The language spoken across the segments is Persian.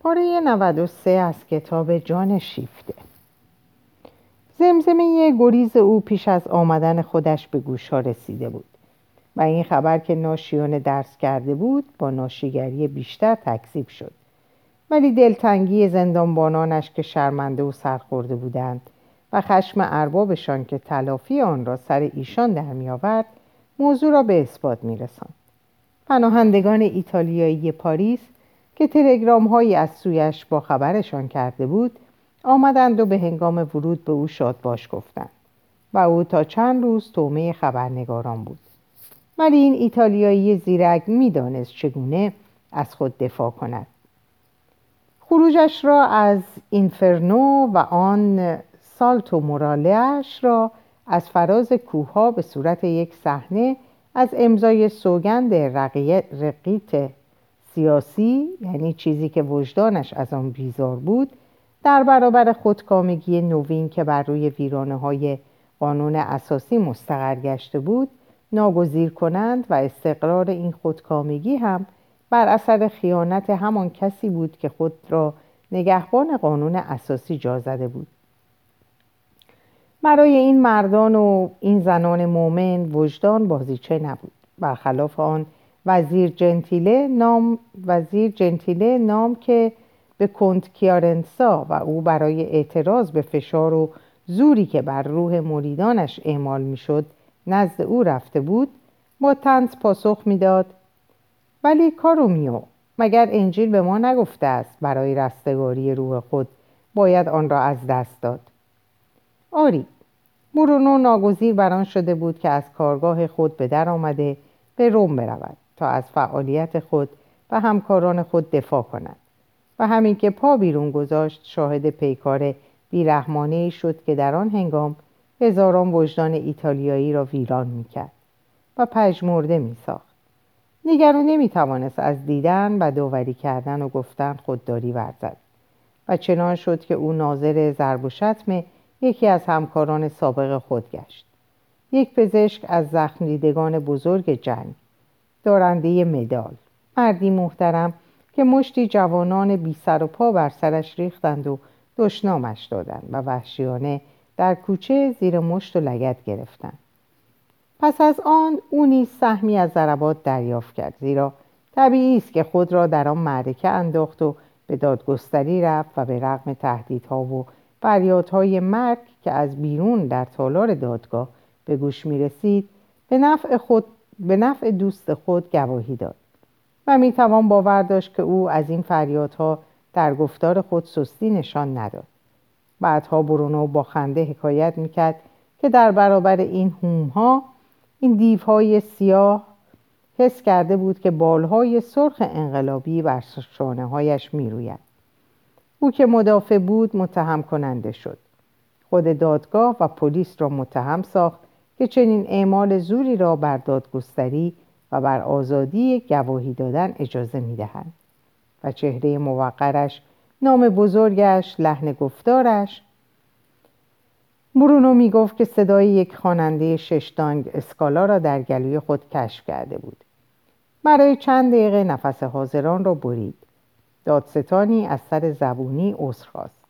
پاره 93 از کتاب جان شیفته. زمزمه گریز او پیش از آمدن خودش به گوش ها رسیده بود و این خبر که ناشیان درس کرده بود با ناشیگری بیشتر تکذیب شد. ولی دلتنگی زندانبانانش که شرمنده و سرخورده بودند و خشم اربابشان که تلافی آن را سر ایشان در میآورد موضوع را به اثبات میرساند پناهندگان ایتالیایی پاریس که تلگرام هایی از سویش با خبرشان کرده بود آمدند و به هنگام ورود به او شاد باش گفتند و او تا چند روز تومه خبرنگاران بود. ولی این ایتالیایی زیرک می‌دانست چگونه از خود دفاع کند. خروجش را از اینفرنو و آن سالتو مورالیش را از فراز کوها به صورت یک صحنه از امضای سوگند رقیت سیاسی یعنی چیزی که وجدانش از آن بیزار بود در برابر خودکامگی نوین که بر روی ویرانه های قانون اساسی مستقر گشته بود ناگزیر کنند و استقرار این خودکامگی هم بر اثر خیانت همان کسی بود که خود را نگهبان قانون اساسی جا زده بود. برای این مردان و این زنان مؤمن وجدان بازیچه نبود. برخلاف آن وزیر جنتیله نام وزیر جنتیله نام که به کنت کیارنسا و او برای اعتراض به فشار و زوری که بر روح مریدانش اعمال می‌شد نزد او رفته بود با تنز پاسخ می‌داد. ولی کارومیو مگر انجیل به ما نگفته است برای رستگاری روح خود باید آن را از دست داد؟ آری برونو ناگزیر بران شده بود که از کارگاه خود به در آمده به روم برود. تا از فعالیت خود و همکاران خود دفاع کند و همین که پا بیرون گذاشت شاهد پیکار بیرحمانه شد که در آن هنگام هزاران وجدان ایتالیایی را ویران می‌کرد و پژمرده میساخت. نمی نمی‌توانست از دیدن و داوری کردن و گفتن خودداری ورزد و چنان شد که او ناظر ضرب و شتم یکی از همکاران سابق خود گشت. یک پزشک از زخم دیدگان بزرگ جنگ دارنده مدال. مردی محترم که مشتی جوانان بی سر و پا بر سرش ریختند و دشنامش دادند و وحشیانه در کوچه زیر مشت و لگت گرفتند. پس از آن او نیز سهمی از ضربات دریافت کرد زیرا طبیعی است که خود را در آن معرکه انداخت و به دادگستری رفت و به رغم تهدیدها و فریادهای مرگ که از بیرون در تالار دادگاه به گوش می رسید به نفع, خود، به نفع دوست خود گواهی داد و می توان باور داشت که او از این فریادها در گفتار خود سستی نشان نداد بعدها برونو با خنده حکایت می‌کرد که در برابر این هومها این دیوهای سیاه حس کرده بود که بالهای سرخ انقلابی بر شانه هایش می روید. او که مدافع بود متهم کننده شد خود دادگاه و پلیس را متهم ساخت که چنین اعمال زوری را بر دادگستری و بر آزادی گواهی دادن اجازه می دهند. و چهره موقرش نام بزرگش لحن گفتارش. برونو می گفت که صدای یک خواننده ششتانگ اسکالا را در گلوی خود کشف کرده بود. برای چند دقیقه نفس حاضران را برید. دادستانی از سر زبونی عذر خواست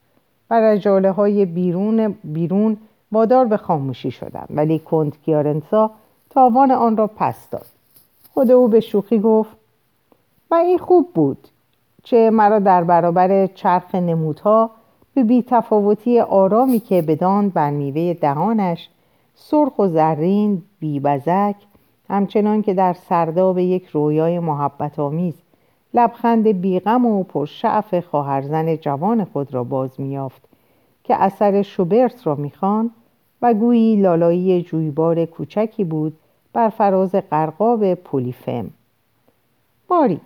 و رجاله های بیرون, بیرون وادار به خاموشی شدند ولی کند کیارنسا تاوان آن را پس داد. خود او به شوخی گفت و این خوب بود چه مرا در برابر چرخ نمودها به بیتفاوتی آرامی که بدان بر میوه دهانش سرخ و زرین بیبزک همچنان که در سرداب یک رویای محبت آمیز لبخند بیغم و پرشعف خواهرزن جوان خود را باز میافت که اثر شوبرت را می‌خوان و گویی لالایی جویبار کوچکی بود بر فراز قرقاب پولیفم. باری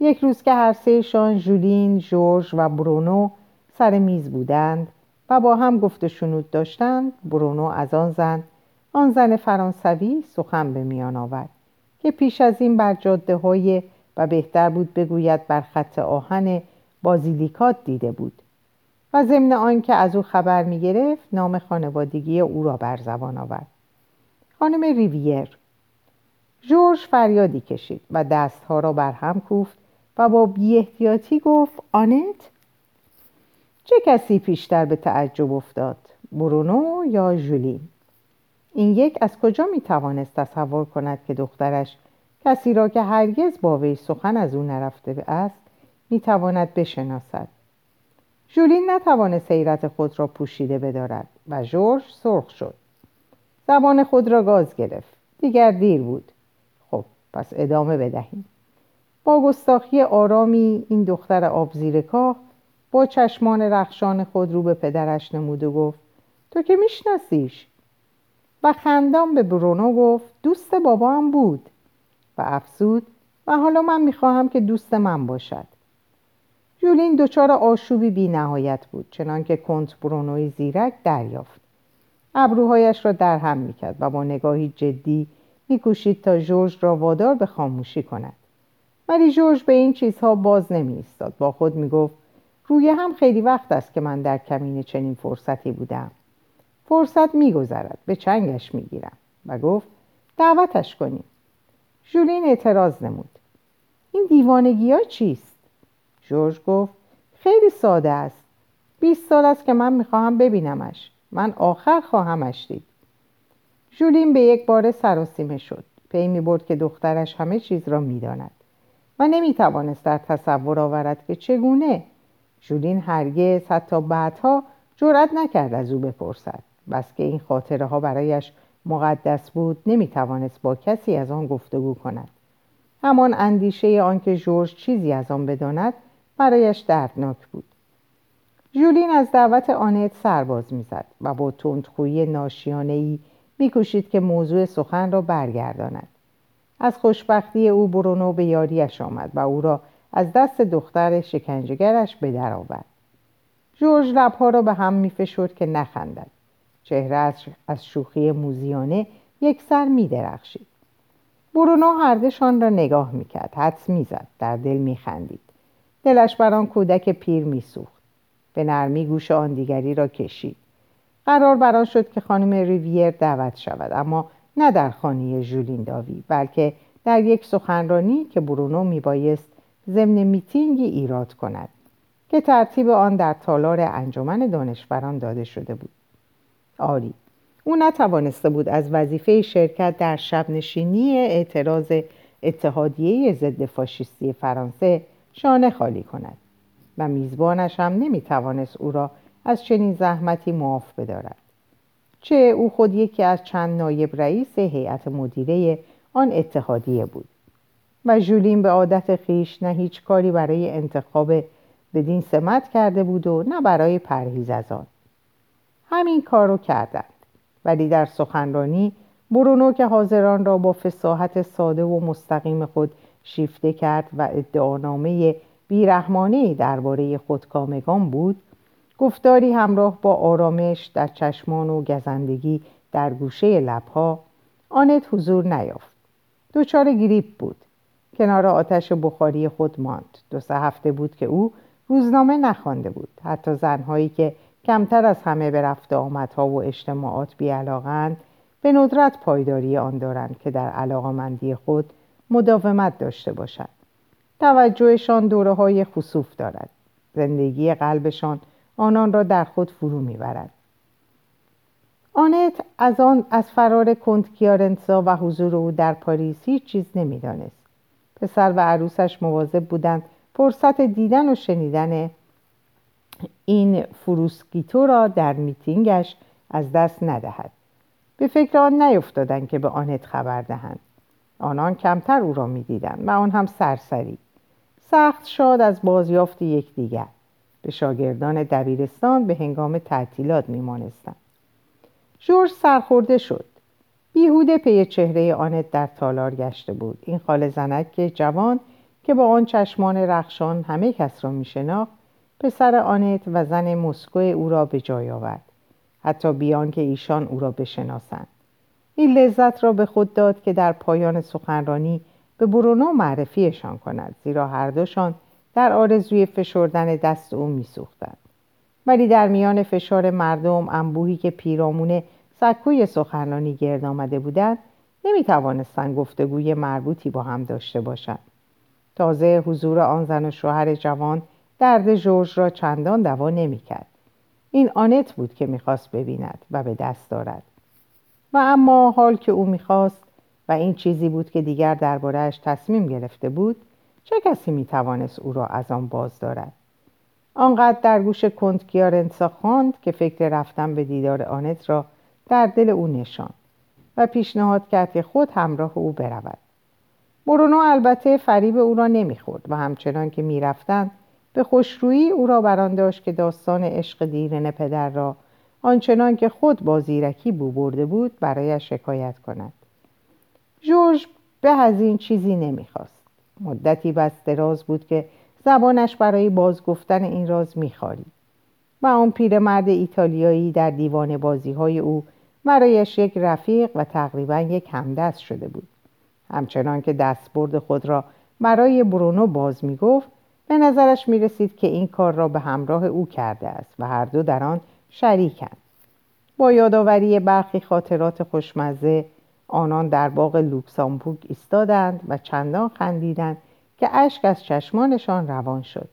یک روز که هر سهشان ژولین جورج و برونو سر میز بودند و با هم گفت شنود داشتند برونو از آن زن آن زن فرانسوی سخن به میان آورد که پیش از این بر جاده های و بهتر بود بگوید بر خط آهن بازیلیکات دیده بود. و ضمن آنکه از او خبر می گرفت نام خانوادگی او را بر زبان آورد. خانم ریویر جورج فریادی کشید و دستها را بر هم کوفت و با احتیاطی گفت آنت؟ چه کسی پیشتر به تعجب افتاد برونو یا ژولین؟ این یک از کجا می توانست تصور کند که دخترش کسی را که هرگز با وی سخن از او نرفته است می تواند بشناسد؟ ژولین نتوانست حیرت خود را پوشیده بدارد و ژورژ سرخ شد. زبان خود را گاز گرفت. دیگر دیر بود. خب پس ادامه بدهیم. با گستاخی آرامی این دختر آبزیرکاه با چشمان رخشان خود رو به پدرش نمود و گفت تو که میشناسیش؟ و خندان به برونو گفت دوست بابا هم بود. و افزود و حالا من می‌خواهم که دوست من باشد. جولین دچار آشوبی بی نهایت بود چنانکه کنت برونوی زیرک دریافت. ابروهایش را در هم می‌کرد و با نگاهی جدی میکوشید تا جورج را وادار به خاموشی کند. ولی جورج به این چیزها باز نمی با خود می‌گفت روی هم خیلی وقت است که من در کمین چنین فرصتی بودم. فرصت میگذرد به چنگش می‌گیرم. و گفت دعوتش کنیم. ژولین اعتراض نمود. این دیوانگی ها چیست؟ جورج گفت خیلی ساده است. بیست سال است که من می‌خواهم ببینمش. من آخر خواهمش دید. ژولین به یک بار سراسیمه شد. پی می برد که دخترش همه چیز را می‌داند و نمی‌توانست در تصور آورد که چگونه. ژولین هرگز حتی بعدها جرأت نکرد از او بپرسد. بس که این خاطره ها برایش مقدس بود نمی‌توانست با کسی از آن گفتگو کند. همان اندیشه آنکه جورج چیزی از آن بداند برایش دردناک بود. ژولین از دعوت آنت سرباز می‌زد و با تندخویی ناشیانهای میکوشید که موضوع سخن را برگرداند. از خوشبختی او برونو به یاریش آمد و او را از دست دختر شکنجهگرش به در آورد. جورج لبها را به هم میفشرد که نخندد. چهره از شوخی موزیانه یک سر می درخشید. برونو هردشان را نگاه می‌کرد. حدس می‌زد. در دل میخندید. دلش بر آن کودک پیر میسوخت. به نرمی گوش آن دیگری را کشید. قرار بران شد که خانم ریویر دعوت شود اما نه در خانه ژولین داوی بلکه در یک سخنرانی که برونو میبایست ضمن میتینگی ایراد کند که ترتیب آن در تالار انجمن دانشوران داده شده بود. آری او نتوانسته بود از وظیفه شرکت در شب نشینی اعتراض اتحادیه ضد فاشیستی فرانسه شانه خالی کند و میزبانش هم نمی‌توانست او را از چنین زحمتی معاف بدارد. چه او خود یکی از چند نایب رئیس هیئت مدیره آن اتحادیه بود و ژولین به عادت خیش نه هیچ کاری برای انتخاب بدین سمت کرده بود و نه برای پرهیز از آن. همین کار رو کردند ولی در سخنرانی برونو که حاضران را با فساحت ساده و مستقیم خود شیفته کرد و ادعانامه بیرحمانه درباره خودکامگان بود. گفتاری همراه با آرامش در چشمان و گزندگی در گوشه لبها آنت حضور نیافت. دچار گریپ بود. کنار آتش بخاری خود ماند. دو سه هفته بود که او روزنامه نخوانده بود. حتی زنهایی که کمتر از همه به رفت آمدها و اجتماعات بیعلاقند به ندرت پایداری آن دارند که در علاقمندی خود مداومت داشته باشند توجهشان دوره های خصوف دارد. زندگی قلبشان آنان را در خود فرو می‌برد. آنت از آن از فرار کنت کیارنسا و حضور او در پاریس هیچ چیز نمی‌دانست. پسر و عروسش مواظب بودند فرصت دیدن و شنیدن این فروسکیتو را در میتینگش از دست ندهد. به فکر آن نیفتادند که به آنت خبر دهند. آنان کمتر او را می‌دیدند و آن هم سرسری. سخت شاد از بازیافت یکدیگر. به شاگردان دبیرستان به هنگام تعطیلات میمانستند. جورج سرخورده شد. بیهوده پی چهره آنت در تالار گشته بود. این خال زنک جوان که با آن چشمان رخشان همه کس را میشناخت پسر آنت و زن مسکو او را به جای آورد. حتی بیان که ایشان او را بشناسند. این لذت را به خود داد که در پایان سخنرانی به برونو معرفیشان کند زیرا هر دوشان در آرزوی فشردن دست او میسوختند. ولی در میان فشار مردم انبوهی که پیرامون سکوی سخنرانی گرد آمده بودند نمی توانستند گفتگوی مربوطی با هم داشته باشند. تازه حضور آن زن و شوهر جوان درد جورج را چندان دوا نمی‌کرد. این آنت بود که می‌خواست ببیند و به دست دارد. و اما حال که او می‌خواست و این چیزی بود که دیگر دربارهش تصمیم گرفته بود چه کسی می‌توانست او را از آن باز دارد؟ آنقدر در گوش کند کیارنسا خواند که فکر رفتن به دیدار آنت را در دل او نشان و پیشنهاد کرد که خود همراه او برود. برونو البته فریب او را نمی‌خورد و همچنان که می‌رفتند به خوشرویی او را بران داشت که داستان عشق دیرین پدر را آنچنان که خود با زیرکی بو برده بود برایش شکایت کند. جورج به از این چیزی نمی‌خواست. مدتی بس دراز بود که زبانش برای بازگفتن این راز میخوارید و آن پیرمرد ایتالیایی در دیوان بازی های او برایش یک رفیق و تقریبا یک همدست شده بود. همچنان که دستبرد خود را برای برونو باز می‌گفت به نظرش می رسید که این کار را به همراه او کرده است و هر دو در آن شریکند با یادآوری برخی خاطرات خوشمزه آنان در باغ لوکسامبورگ ایستادند و چندان خندیدند که اشک از چشمانشان روان شد.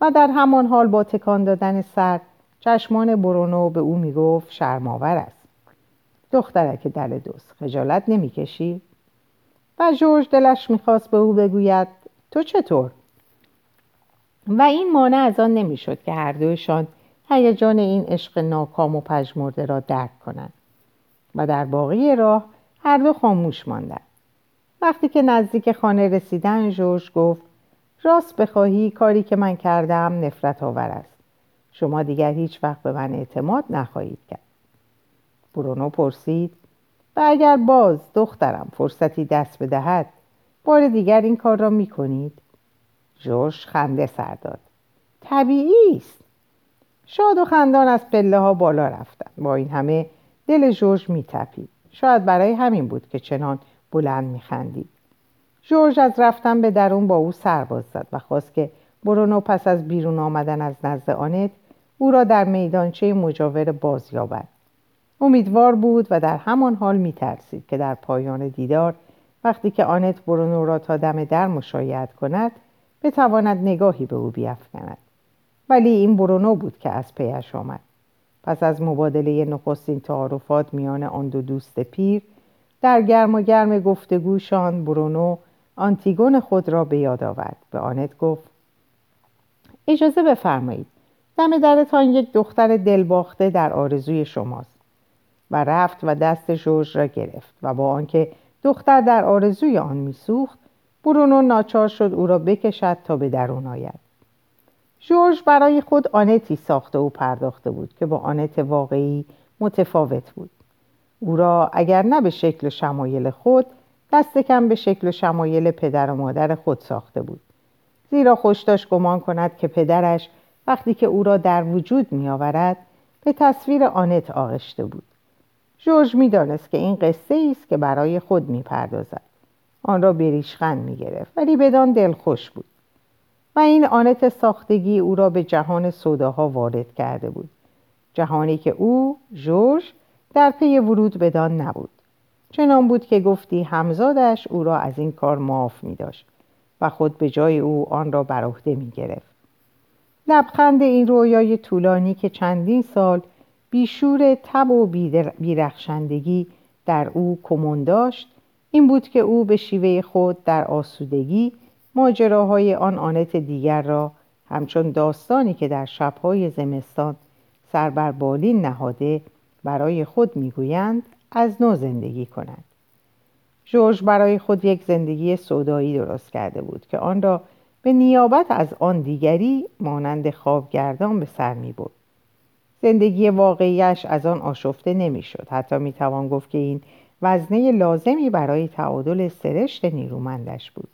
و در همان حال با تکان دادن سر چشمان برونو به او می‌گفت شرماور است. دخترک دل دوست خجالت نمی‌کشی؟ و جورج دلش می‌خواست به او بگوید تو چطور؟ و این مانع از آن نمی‌شد که هر دوشان هیجان این عشق ناکام و پژمرده را درک کنند و در باقی راه هر دو خاموش ماندند. وقتی که نزدیک خانه رسیدن جورج گفت راست بخواهی کاری که من کردم نفرت آور است. شما دیگر هیچ وقت به من اعتماد نخواهید کرد. برونو پرسید و اگر باز دخترم فرصتی دست بدهد بار دیگر این کار را می کنید جورج خنده سر داد. طبیعی است. شاد و خندان از پله ها بالا رفتن. با این همه دل جورج می تپید شاید برای همین بود که چنان بلند می خندید جورج از رفتن به درون با او سرباز زد و خواست که برونو پس از بیرون آمدن از نزد آنت او را در میدانچه مجاور باز یابد. امیدوار بود و در همان حال می ترسید که در پایان دیدار وقتی که آنت برونو را تا دم در مشایعت کند بتواند نگاهی به او بیافکند. ولی این برونو بود که از پیش آمد. پس از مبادله نخستین تعارفات میان آن دو دوست پیر در گرم و گرم گفتگوشان برونو آنتیگون خود را به یاد آورد. به آنت گفت اجازه بفرمایید دم درتان یک دختر دلباخته در آرزوی شماست. و رفت و دست جورج را گرفت و با آنکه دختر در آرزوی آن میسوخت برونو ناچار شد او را بکشد تا به درون آید. جورج برای خود آنتی ساخته و پرداخته بود که با آنت واقعی متفاوت بود. او را اگر نه به شکل شمایل خود دست کم به شکل شمایل پدر و مادر خود ساخته بود. زیرا خوش داشت گمان کند که پدرش وقتی که او را در وجود می آورد به تصویر آنت آغشته بود. جورج می‌دانست که این قصه است که برای خود می‌پردازد. آن را بریشخند می‌گرفت ولی بدان دل خوش بود. و این آنت ساختگی او را به جهان سوداها وارد کرده بود. جهانی که او جورج در پی ورود بدان نبود. چنان بود که گفتی همزادش او را از این کار معاف می داشت و خود به جای او آن را بر عهده می گرفت لبخند این رویای طولانی که چندین سال بیشور تب و بیرخشندگی در او کمون داشت این بود که او به شیوه خود در آسودگی ماجراهای آن آنت دیگر را همچون داستانی که در شبهای زمستان سر بر بالین نهاده برای خود می‌گویند از نو زندگی کند جورج برای خود یک زندگی سودایی درست کرده بود که آن را به نیابت از آن دیگری مانند خوابگردان به سر می بود. زندگی واقعیش از آن آشفته نمی‌شد. حتی می‌توان گفت که این وزنه لازمی برای تعادل سرشت نیرومندش بود.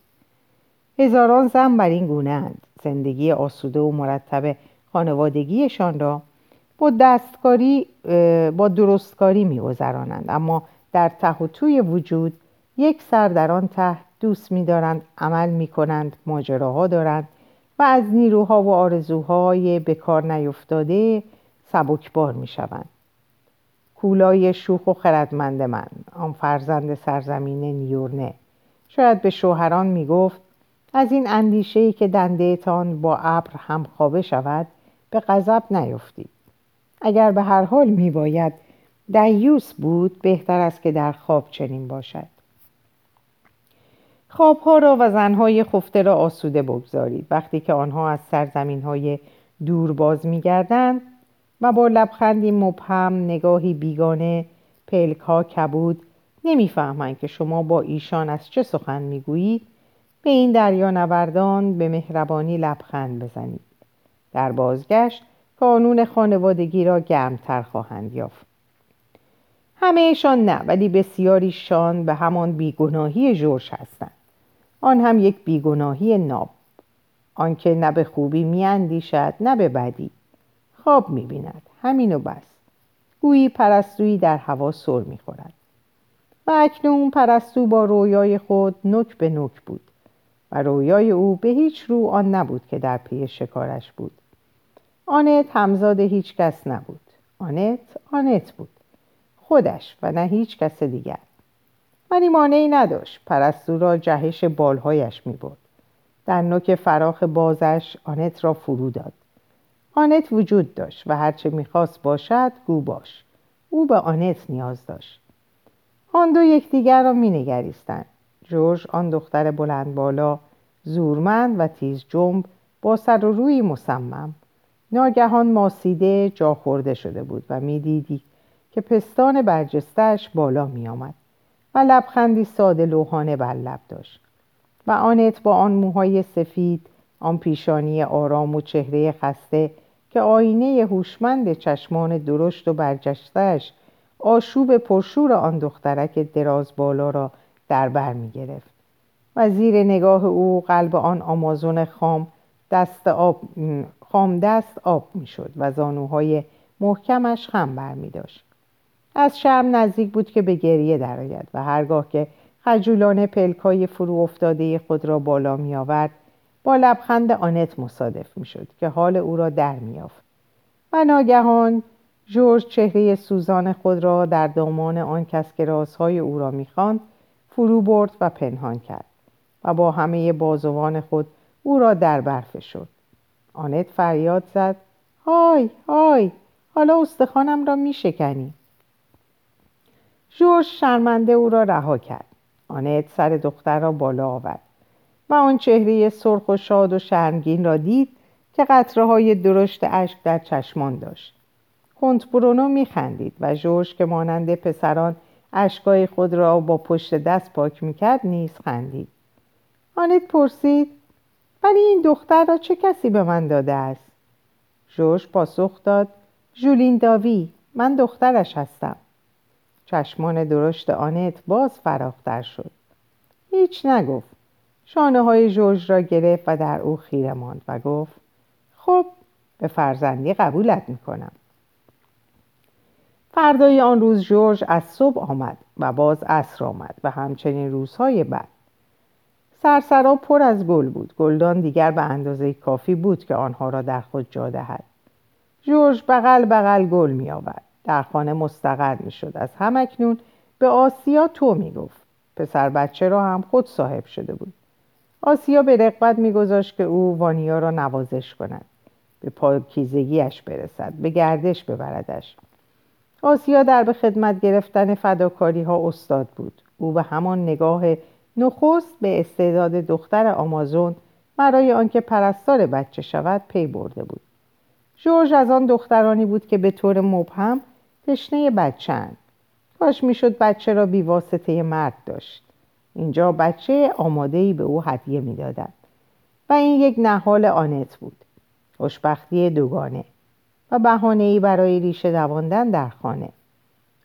هزاران زن بر این گونه اند. زندگی آسوده و مرتب خانوادگیشان را با دستکاری با درستکاری میگذرانند اما در ته و توی وجود یک سر در آن ته دوست میدارند عمل می‌کنند ماجراها دارند و از نیروها و آرزوهای به کار نیفتاده سبکبار می شوند. کولای شوخ و خردمند من آن فرزند سرزمین نیورنه شاید به شوهران می گفت از این اندیشه که دندهتان با ابر هم خوابه شود به غضب نیفتید. اگر به هر حال می باید دیوس بود بهتر است که در خواب چنین باشد. خوابها را و زنهای خفته را آسوده بگذارید. وقتی که آنها از سرزمین های دور باز می گردند و با لبخندی مبهم نگاهی بیگانه پلک ها کبود نمی‌فهمند که شما با ایشان از چه سخن می‌گویید. به این دریا نوردان به مهربانی لبخند بزنید. در بازگشت قانون خانوادگی را گرمتر خواهند یافت. همهشان نه ولی بسیاریشان به همان بیگناهی جورج هستند. آن هم یک بیگناهی ناب. آنکه نه به خوبی میاندیشد نه به بدی. خواب می‌بیند. همین و بس. گویی پرستویی در هوا سر می‌خورد. و اکنون پرستو با رویای خود نک به نک بود. و رویای او به هیچ رو آن نبود که در پی شکارش بود. آنت همزاد هیچ کس نبود. آنت آنت بود. خودش و نه هیچ کس دیگر. ولی مانعی نداشت. پرستو را جهش بالهایش می برد در نوک فراخ بازش آنت را فرو داد. آنت وجود داشت و هرچه می‌خواست باشد گو باش. او به آنت نیاز داشت. آن دو یکدیگر را مینگریستند. جورج آن دختر بلند بالا زورمند و تیز جنب با سر و روی مصمم. ناگهان ماسیده جا خورده شده بود و می‌دیدی که پستان برجستش بالا می آمد و لبخندی ساده لوحانه بر لب داشت و آنت با آن موهای سفید آن پیشانی آرام و چهره خسته که آینه هوشمند چشمان درشت و برجستش آشوب پرشور آن دخترک دراز بالا را در بر می گرفت و زیر نگاه او قلب آن آمازون خام دست آب خام دست آب می شد و زانوهای محکمش خم بر می داشت. از شرم نزدیک بود که به گریه درآید و هرگاه که خجولانه پلکای فرو افتاده خود را بالا می آورد با لبخند آنت مصادف می شد که حال او را در می آفد. و ناگهان جورج چهره سوزان خود را در دامان آن کس که رازهای او را می‌خواند فرو برد و پنهان کرد و با همه بازوان خود او را در برف شد. آنت فریاد زد های های حالا استخوانم را میشکنی جورج شرمنده او را رها کرد. آنت سر دختر را بالا آورد و آن چهره سرخ و شاد و شرمگین را دید که قطره های درشت اشک در چشمان داشت. کنت برونو میخندید و جورج که مانند پسران اشکای خود را با پشت دست پاک می‌کرد نیز خندید. آنت پرسید ولی این دختر را چه کسی به من داده است؟ جورج پاسخ داد ژولین داوی من دخترش هستم. چشمان درشت آنت باز فراختر شد. هیچ نگفت. شانه های جورج را گرفت و در او خیره ماند و گفت خب به فرزندی قبولت می‌کنم. فردای آن روز جورج از صبح آمد و باز عصر آمد و همچنین روزهای بعد. سرسرا پر از گل بود. گلدان دیگر به اندازه کافی بود که آنها را در خود جا دهد. جورج بغل بغل گل می آورد. در خانه مستقر می شد. از همکنون به آسیا تو می گفت. پسر بچه را هم خود صاحب شده بود. آسیا به رقبت میگذاشت که او وانیا را نوازش کند. به پاکیزگیش برسد. به گردش ببردش. آسیا در به خدمت گرفتن فداکاری ها استاد بود. او به همان نگاه نخست به استعداد دختر آمازون برای آنکه پرستار بچه شود پی برده بود. جورج از آن دخترانی بود که به طور مبهم تشنه بچهاند. کاش می‌شد بچه را بیواسطه مرد داشت. اینجا بچه آمادهی به او هدیه می‌دادند. و این یک نهال آنت بود. خوشبختی دوگانه. و بهانه‌ای برای ریشه دواندن در خانه.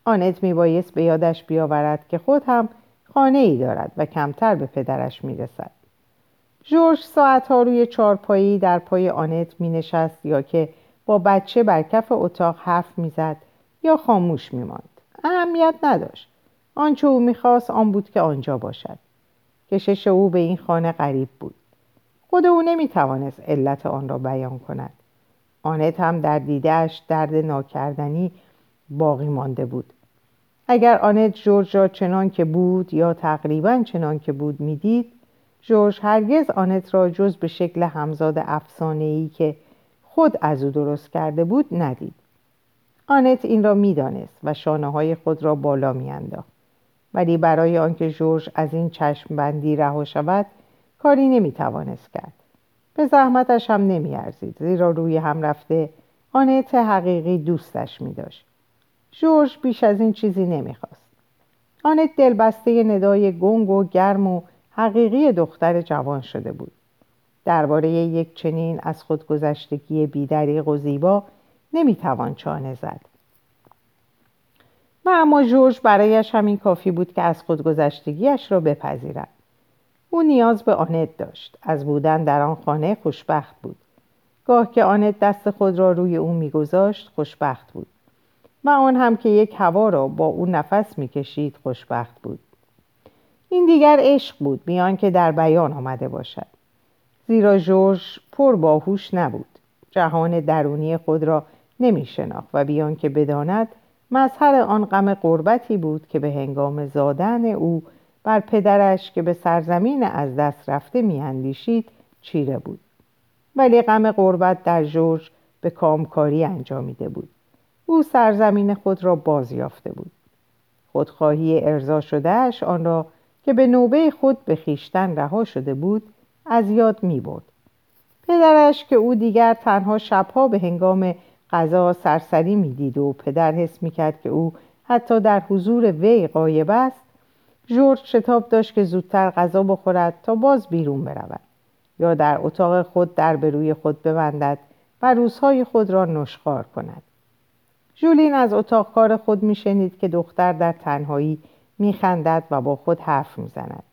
آنت میبایست به یادش بیاورد که خود هم خانه ای دارد و کمتر به پدرش می‌رسد. جورج ساعتها روی چارپایی در پای آنت می نشست یا که با بچه بر کف اتاق حرف می‌زد یا خاموش میماند. اهمیت نداشت. آنچه او می‌خواست آن بود که آنجا باشد. کشش او به این خانه غریب بود. خود او نمی‌توانست علت آن را بیان کند. آنت هم در دیدهش درد ناکردنی باقی مانده بود. اگر آنت جورج را چنان که بود یا تقریبا چنان که بود می‌دید جورج هرگز آنت را جز به شکل همزاد افسانه‌ای که خود از او درست کرده بود ندید. آنت این را می‌دانست و شانه های خود را بالا میانداخت. ولی برای آنکه جورج از این چشم بندی رها شود کاری نمی‌توانست کرد. به زحمتش هم نمیارزید زیرا روی هم رفته آنت حقیقی دوستش می داشت. جورج بیش از این چیزی نمی‌خواست. آنت دلبسته ندای گنگ و گرم و حقیقی دختر جوان شده بود. درباره یک چنین از خودگذشتگی بیدریق و زیبا نمی‌توان چانه زد. و اما جورج برایش همین کافی بود که از خودگذشتگیش را بپذیرد. او نیاز به آنت داشت. از بودن در آن خانه خوشبخت بود. گاه که آنت دست خود را روی او میگذاشت خوشبخت بود و آن هم که یک هوا را با او نفس می‌کشید خوشبخت بود این دیگر عشق بود بیان که در بیان آمده باشد زیرا جورج پر باهوش نبود جهان درونی خود را نمی شناخت و بیان که بداند مظهر آن غم قربتی بود که به هنگام زادن او بر پدرش که به سرزمین از دست رفته میاندیشید چیره بود. ولی غم قربت در جورج به کامکاری انجامیده بود. او سرزمین خود را باز یافته بود. خودخواهی ارضا شدهش آن را که به نوبه خود به خیشتن رها شده بود از یاد می برد. پدرش که او دیگر تنها شبها به هنگام غذا سرسری می‌دید و پدر حس می‌کرد که او حتی در حضور وی قایب است جورج شتاب داشت که زودتر غذا بخورد تا باز بیرون برود یا در اتاق خود در به روی خود ببندد و روزهای خود را نشخار کند. جولین از اتاق کار خود میشنید که دختر در تنهایی میخندد و با خود حرف می‌زند.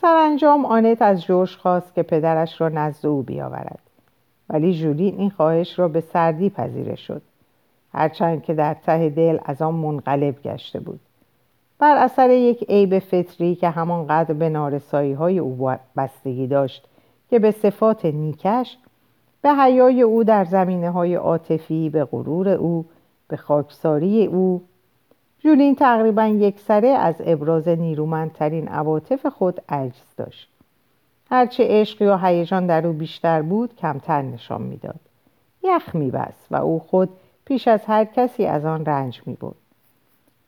سرانجام آنت از جورج خواست که پدرش را نزد او بیاورد. ولی جولین این خواهش را به سردی پذیره شد. هرچند که در ته دل از آن منقلب گشته بود. بر اثر یک عیب فطری که همانقدر به نارسایی های او بستگی داشت که به صفات نیکش به حیای او در زمینه های عاطفی به غرور او به خاکساری او. جولین تقریبا یک سره از ابراز نیرومندترین عواطف خود عجز داشت. هرچه عشق یا هیجان در او بیشتر بود کمتر نشان می‌داد. یخ میبست و او خود پیش از هر کسی از آن رنج می‌برد.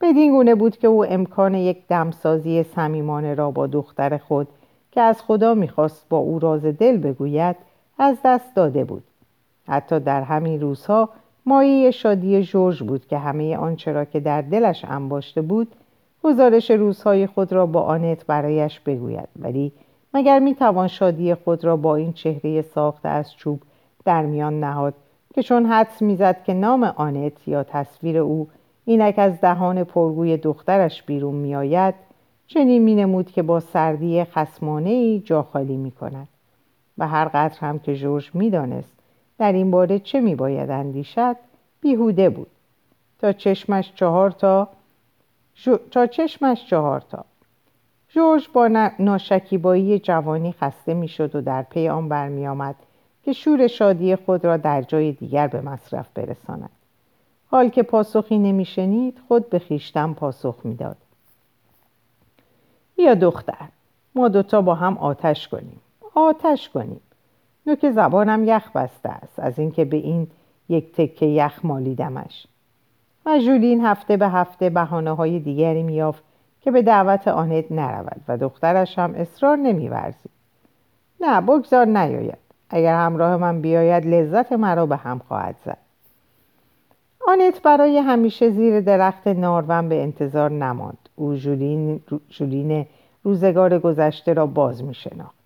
بدین گونه بود که او امکان یک دمسازی صمیمانه را با دختر خود که از خدا می‌خواست با او راز دل بگوید از دست داده بود. حتی در همین روزها مایه شادی جورج بود که همه آنچه را که در دلش انباشته بود گزارش روزهای خود را با آنت برایش بگوید. ولی مگر می‌توان شادی خود را با این چهره ساخته از چوب در میان نهاد که چون حدس می‌زد که نام آنت یا تصویر او اینک از دهان پرگوی دخترش بیرون میآید چنین مینمود که با سردی خسمانه ای جا خالی می کند و هر قدر هم که جورج می‌دانست در این باره چه می باید اندیشد بیهوده بود. تا چشمش چهار تا تا چشمش چهار تا. جورج با ناشکیبایی جوانی خسته می‌شد و در پی آن برمی آمد که شور شادی خود را در جای دیگر به مصرف برساند. حال که پاسخی نمیشنید خود به خیشتن پاسخ می‌داد. بیا دختر ما دوتا با هم آتش کنیم. آتش کنیم. نوک زبانم یخ بسته است از اینکه به این یک تکه یخ مالیدمش. و جولین هفته به هفته بحانه های دیگری میافت که به دعوت آنت نرود و دخترش هم اصرار نمیورزید. نه بگذار نیاید. اگر همراه من بیاید لذت مرا به هم خواهد زد. آنت برای همیشه زیر درخت نارون به انتظار نماند. او جولین, جولین روزگار گذشته را باز می شناخت.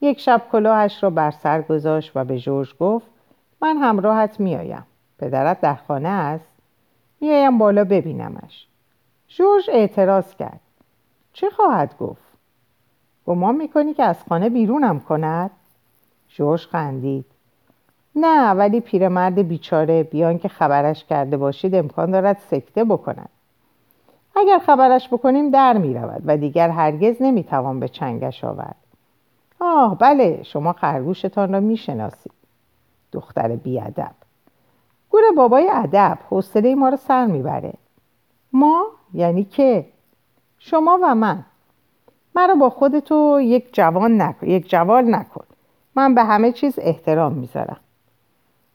یک شب کلاهش را بر سر گذاشت و به جورج گفت من همراهت میآیم. پدرت در خانه است. میآیم بالا ببینمش. جورج اعتراض کرد. چه خواهد گفت؟ گمان می‌کنی که از خانه بیرونم کند؟ جورج خندید. نه ولی پیرمرد بیچاره بیان که خبرش کرده باشید امکان دارد سکته بکند. اگر خبرش بکنیم در می رود و دیگر هرگز نمی توان به چنگش آورد. آه بله شما خرگوشتان را می شناسید دختر بیادب. گوره بابای ادب حوصله ما رو سر می‌بره. ما؟ یعنی که؟ شما و من. مرا با خودتو یک جوان نکن یک جوال نکن. من به همه چیز احترام می‌ذارم.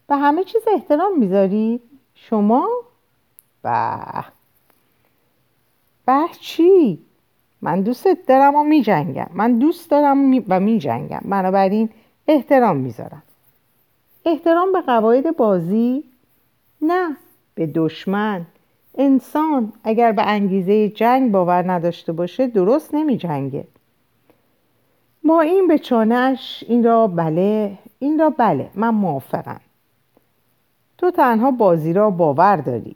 به همه چیز احترام می‌ذاری؟ شما؟ به. به چی؟ من دوستت دارم و می جنگم من دوست دارم و می جنگم بنابراین احترام می‌ذارم. احترام به قواعد بازی؟ نه. به دشمن. انسان اگر به انگیزه جنگ باور نداشته باشه درست نمی جنگه ما این به چانش این را بله این را بله. من موافقم. تو تنها بازی را باور داری.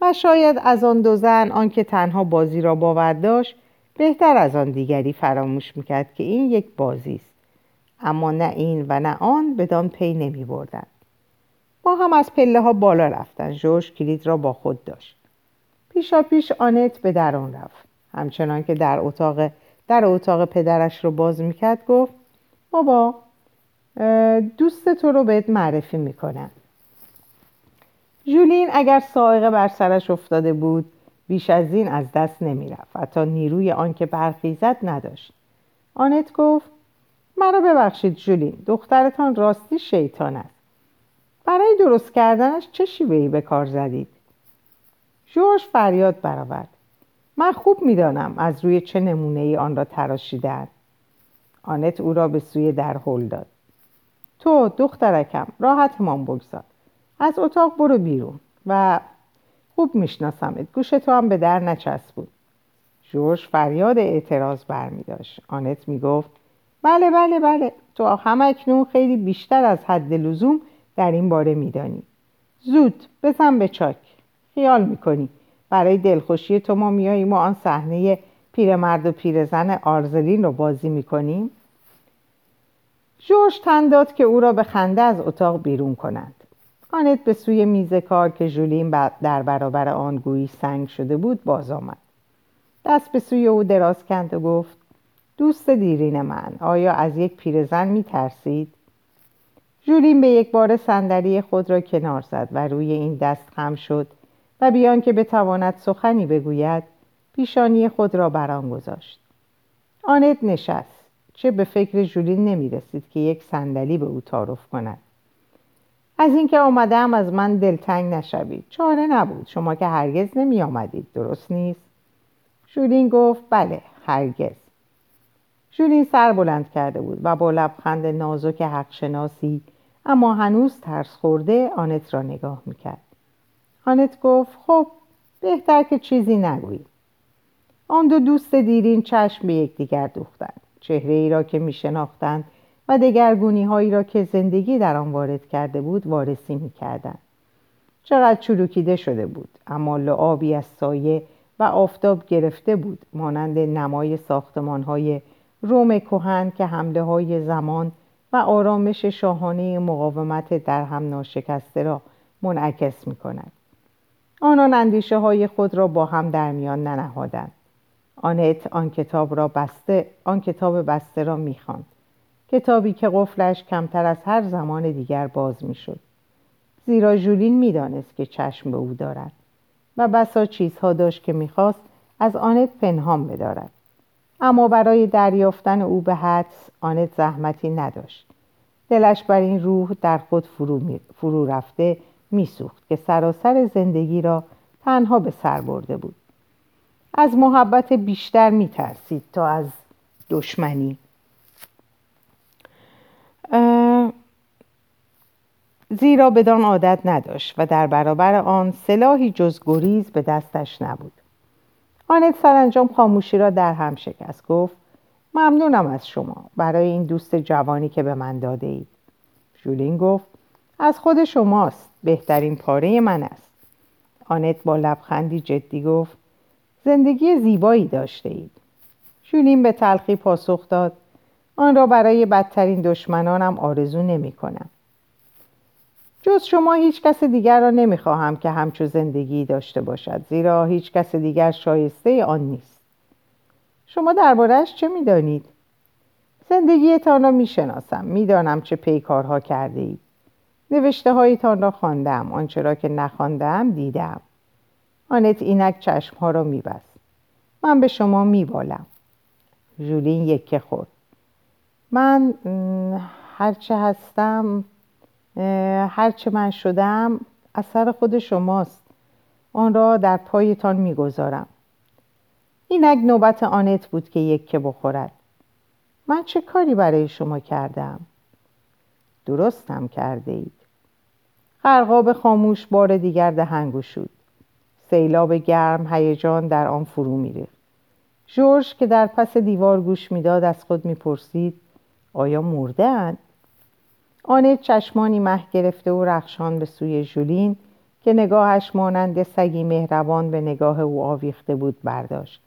و شاید از آن دو زن آنکه تنها بازی را باور داشت بهتر از آن دیگری فراموش می‌کرد که این یک بازی است. اما نه این و نه آن بدان پی نمی بردن. ما هم از پله ها بالا رفتن. جوش کلید را با خود داشت. پیشا پیش آنت به درون رفت. همچنان که در اتاق در اتاق پدرش رو باز می‌کرد گفت بابا دوست تو رو بهت معرفی می‌کنم. جولین اگر سائقه بر سرش افتاده بود بیش از این از دست نمی‌رفت. حتی نیروی آنکه برخیزد نداشت. آنت گفت مرا ببخشید جولین دخترتان راستی شیطان است. برای درست کردنش چه شیوهی به کار زدید؟ جورج فریاد برآورد. من خوب می‌دانم از روی چه نمونه ای آن را تراشیدن آنت او را به سوی در هل داد. تو دخترکم راحتمان بگذار. از اتاق برو بیرون و خوب میشناسمت. گوش تو هم به در نچسب بود جورج فریاد اعتراض برمی داشت آنت می‌گفت بله بله بله. تو هم اکنون خیلی بیشتر از حد لزوم در این باره میدانی. زود بزن به چاک. خیال می‌کنی برای دلخوشی تو ما میاییم و آن صحنه پیرمرد و پیرزن آرزلین رو بازی می‌کنیم؟ جورج تن داد که او را به خنده از اتاق بیرون کنند. آنت به سوی میز کار که ژولین در برابر آن گویی سنگ شده بود باز آمد. دست به سوی او دراز کند و گفت دوست دیرین من آیا از یک پیرزن می ترسید؟ ژولین به یک بار صندلی خود را کنار زد و روی این دست خم شد و بیان که بتواند سخنی بگوید پیشانی خود را بران گذاشت. آنت نشست چه به فکر ژولین نمی رسید که یک صندلی به او تعارف کند. از اینکه آمدم از من دلتنگ نشوید. چاره نبود. شما که هرگز نمی آمدید درست نیست؟ ژولین گفت بله هرگز. ژولین سر بلند کرده بود و با لبخند نازک حقشناسی اما هنوز ترس خورده آنت را نگاه می‌کرد. آنت گفت خب بهتر که چیزی نگویی. آن دو دوست دیرین چشم به یکدیگر دوختند. چهره ای را که می شناختند و دگرگونی هایی را که زندگی در آن وارد کرده بود وارسی می کردن. چقدر چروکیده شده بود اما لعابی از سایه و آفتاب گرفته بود مانند نمای ساختمان های روم کهن که حمله های زمان و آرامش شاهانه مقاومت در هم ناشکسته را منعکس می کند. آنان اندیشه های خود را با هم در میان ننهادند. آنت آن کتاب را بسته آن کتاب بسته را می‌خواند کتابی که قفلش کمتر از هر زمان دیگر باز می‌شد. زیرا ژولین می‌دانست که چشم به او دارد و بسا چیزها داشت که می‌خواست از آنت پنهان بدارد. اما برای دریافتن او به حدس آنت زحمتی نداشت. دلش بر این روح در خود فرو, فرو رفته میسوخت که سراسر زندگی را تنها به سر برده بود. از محبت بیشتر میترسید تا از دشمنی. زیرا بدان عادت نداشت و در برابر آن سلاحی جز گریز به دستش نبود. آنت سرانجام خاموشی را در هم شکست گفت ممنونم از شما برای این دوست جوانی که به من داده اید جولین گفت از خود شماست بهترین پاره من است. آنت با لبخندی جدی گفت زندگی زیبایی داشته اید جولین به تلخی پاسخ داد آن را برای بدترین دشمنانم آرزو نمی کنم. جز شما هیچ کس دیگر را نمی‌خواهم که همچو زندگی داشته باشد زیرا هیچ کس دیگر شایسته آن نیست. شما دربارهش چه می‌دانید؟ زندگیتان را می‌شناسم می‌دانم چه پیکارها کرده اید نوشته هایتان را خواندم آنچه را که نخواندم دیدم. آنت اینک چشمها را میبست. من به شما میبالم. ژولین یکه خورد. من هرچه هستم هرچه من شدم اثر خود شماست. آن را در پایتان می‌گذارم. اینک نوبت آنت بود که یکه بخورد. من چه کاری برای شما کردم؟ درستم کرده اید غرقاب خاموش بار دیگر دهنگو شد سیلاب گرم هیجان در آن فرو میریخت. جورج که در پس دیوار گوش می‌داد از خود می‌پرسید آیا مرده اند؟ آنت چشمانی مه گرفته و رخشان به سوی ژولین که نگاهش مانند سگی مهربان به نگاه او آویخته بود برداشت.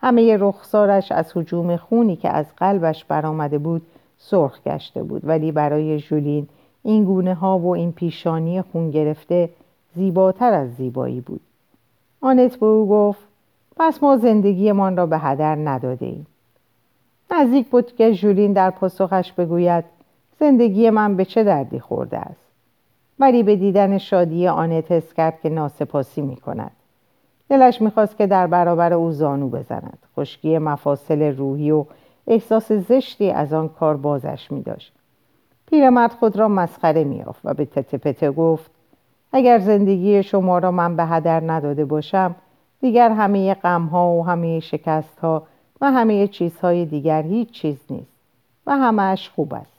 همه رخسارش از حجوم خونی که از قلبش برآمده بود سرخ گشته بود ولی برای ژولین این گونه ها و این پیشانی خون گرفته زیباتر از زیبایی بود. آنت به او گفت پس ما زندگیمان را به هدر نداده ایم. نزدیک بود که ژولین در پاسخش بگوید زندگی من به چه دردی خورده است؟ ولی به دیدن شادی آنت حس کرد که ناسپاسی می کند. دلش می‌خواست که در برابر او زانو بزند. خشکی مفاصل روحی و احساس زشتی از آن کار بازش می داشت. پیرمرد خود را مسخره میافت و به تته پته گفت اگر زندگی شما را من به هدر نداده باشم دیگر همه غمها و همه شکستها و همه چیزهای دیگر هیچ چیز نیست و همهش خوب است.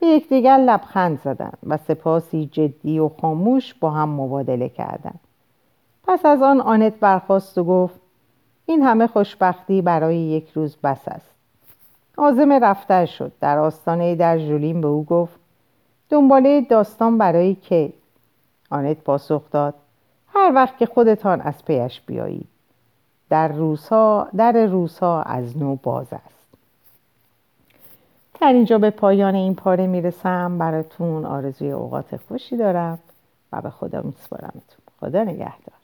به یکدیگر لبخند زدند و سپاسی جدی و خاموش با هم مبادله کردند پس از آن آنت برخواست و گفت این همه خوشبختی برای یک روز بس است. آزم رفتر شد. در آستانه در ژولین به او گفت دنباله داستان برای که آنت پاسخ داد هر وقت که خودتان از پیش بیایید. در روزها در روزها از نو باز است. در اینجا به پایان این پاره می‌رسم. براتون آرزوی اوقات خوشی دارم و به خدا میسپارمتون خدا نگهدار.